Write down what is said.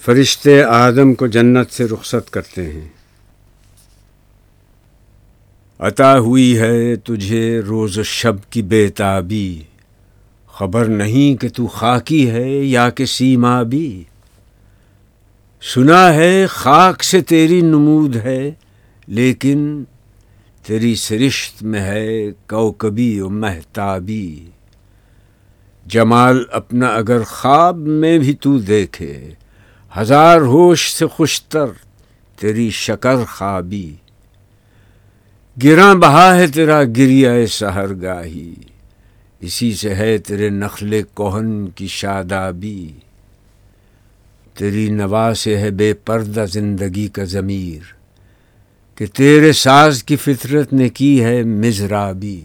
فرشتے آدم کو جنت سے رخصت کرتے ہیں۔ عطا ہوئی ہے تجھے روز و شب کی بے تابی۔ خبر نہیں کہ تو خاکی ہے یا کہ سیما بھی۔ سنا ہے خاک سے تیری نمود ہے، لیکن تیری سرشت میں ہے کوکبی و مہتابی۔ جمال اپنا اگر خواب میں بھی تو دیکھے۔ ہزار ہوش سے خوشتر تیری شکر خوابی۔ گراں بہا ہے تیرا گریا سہر گاہی اسی سے ہے تیرے نخل کوہن کی شادابی۔ تیری نوا سے ہے بے پردہ زندگی کا ضمیر۔ کہ تیرے ساز کی فطرت نے کی ہے مزرابی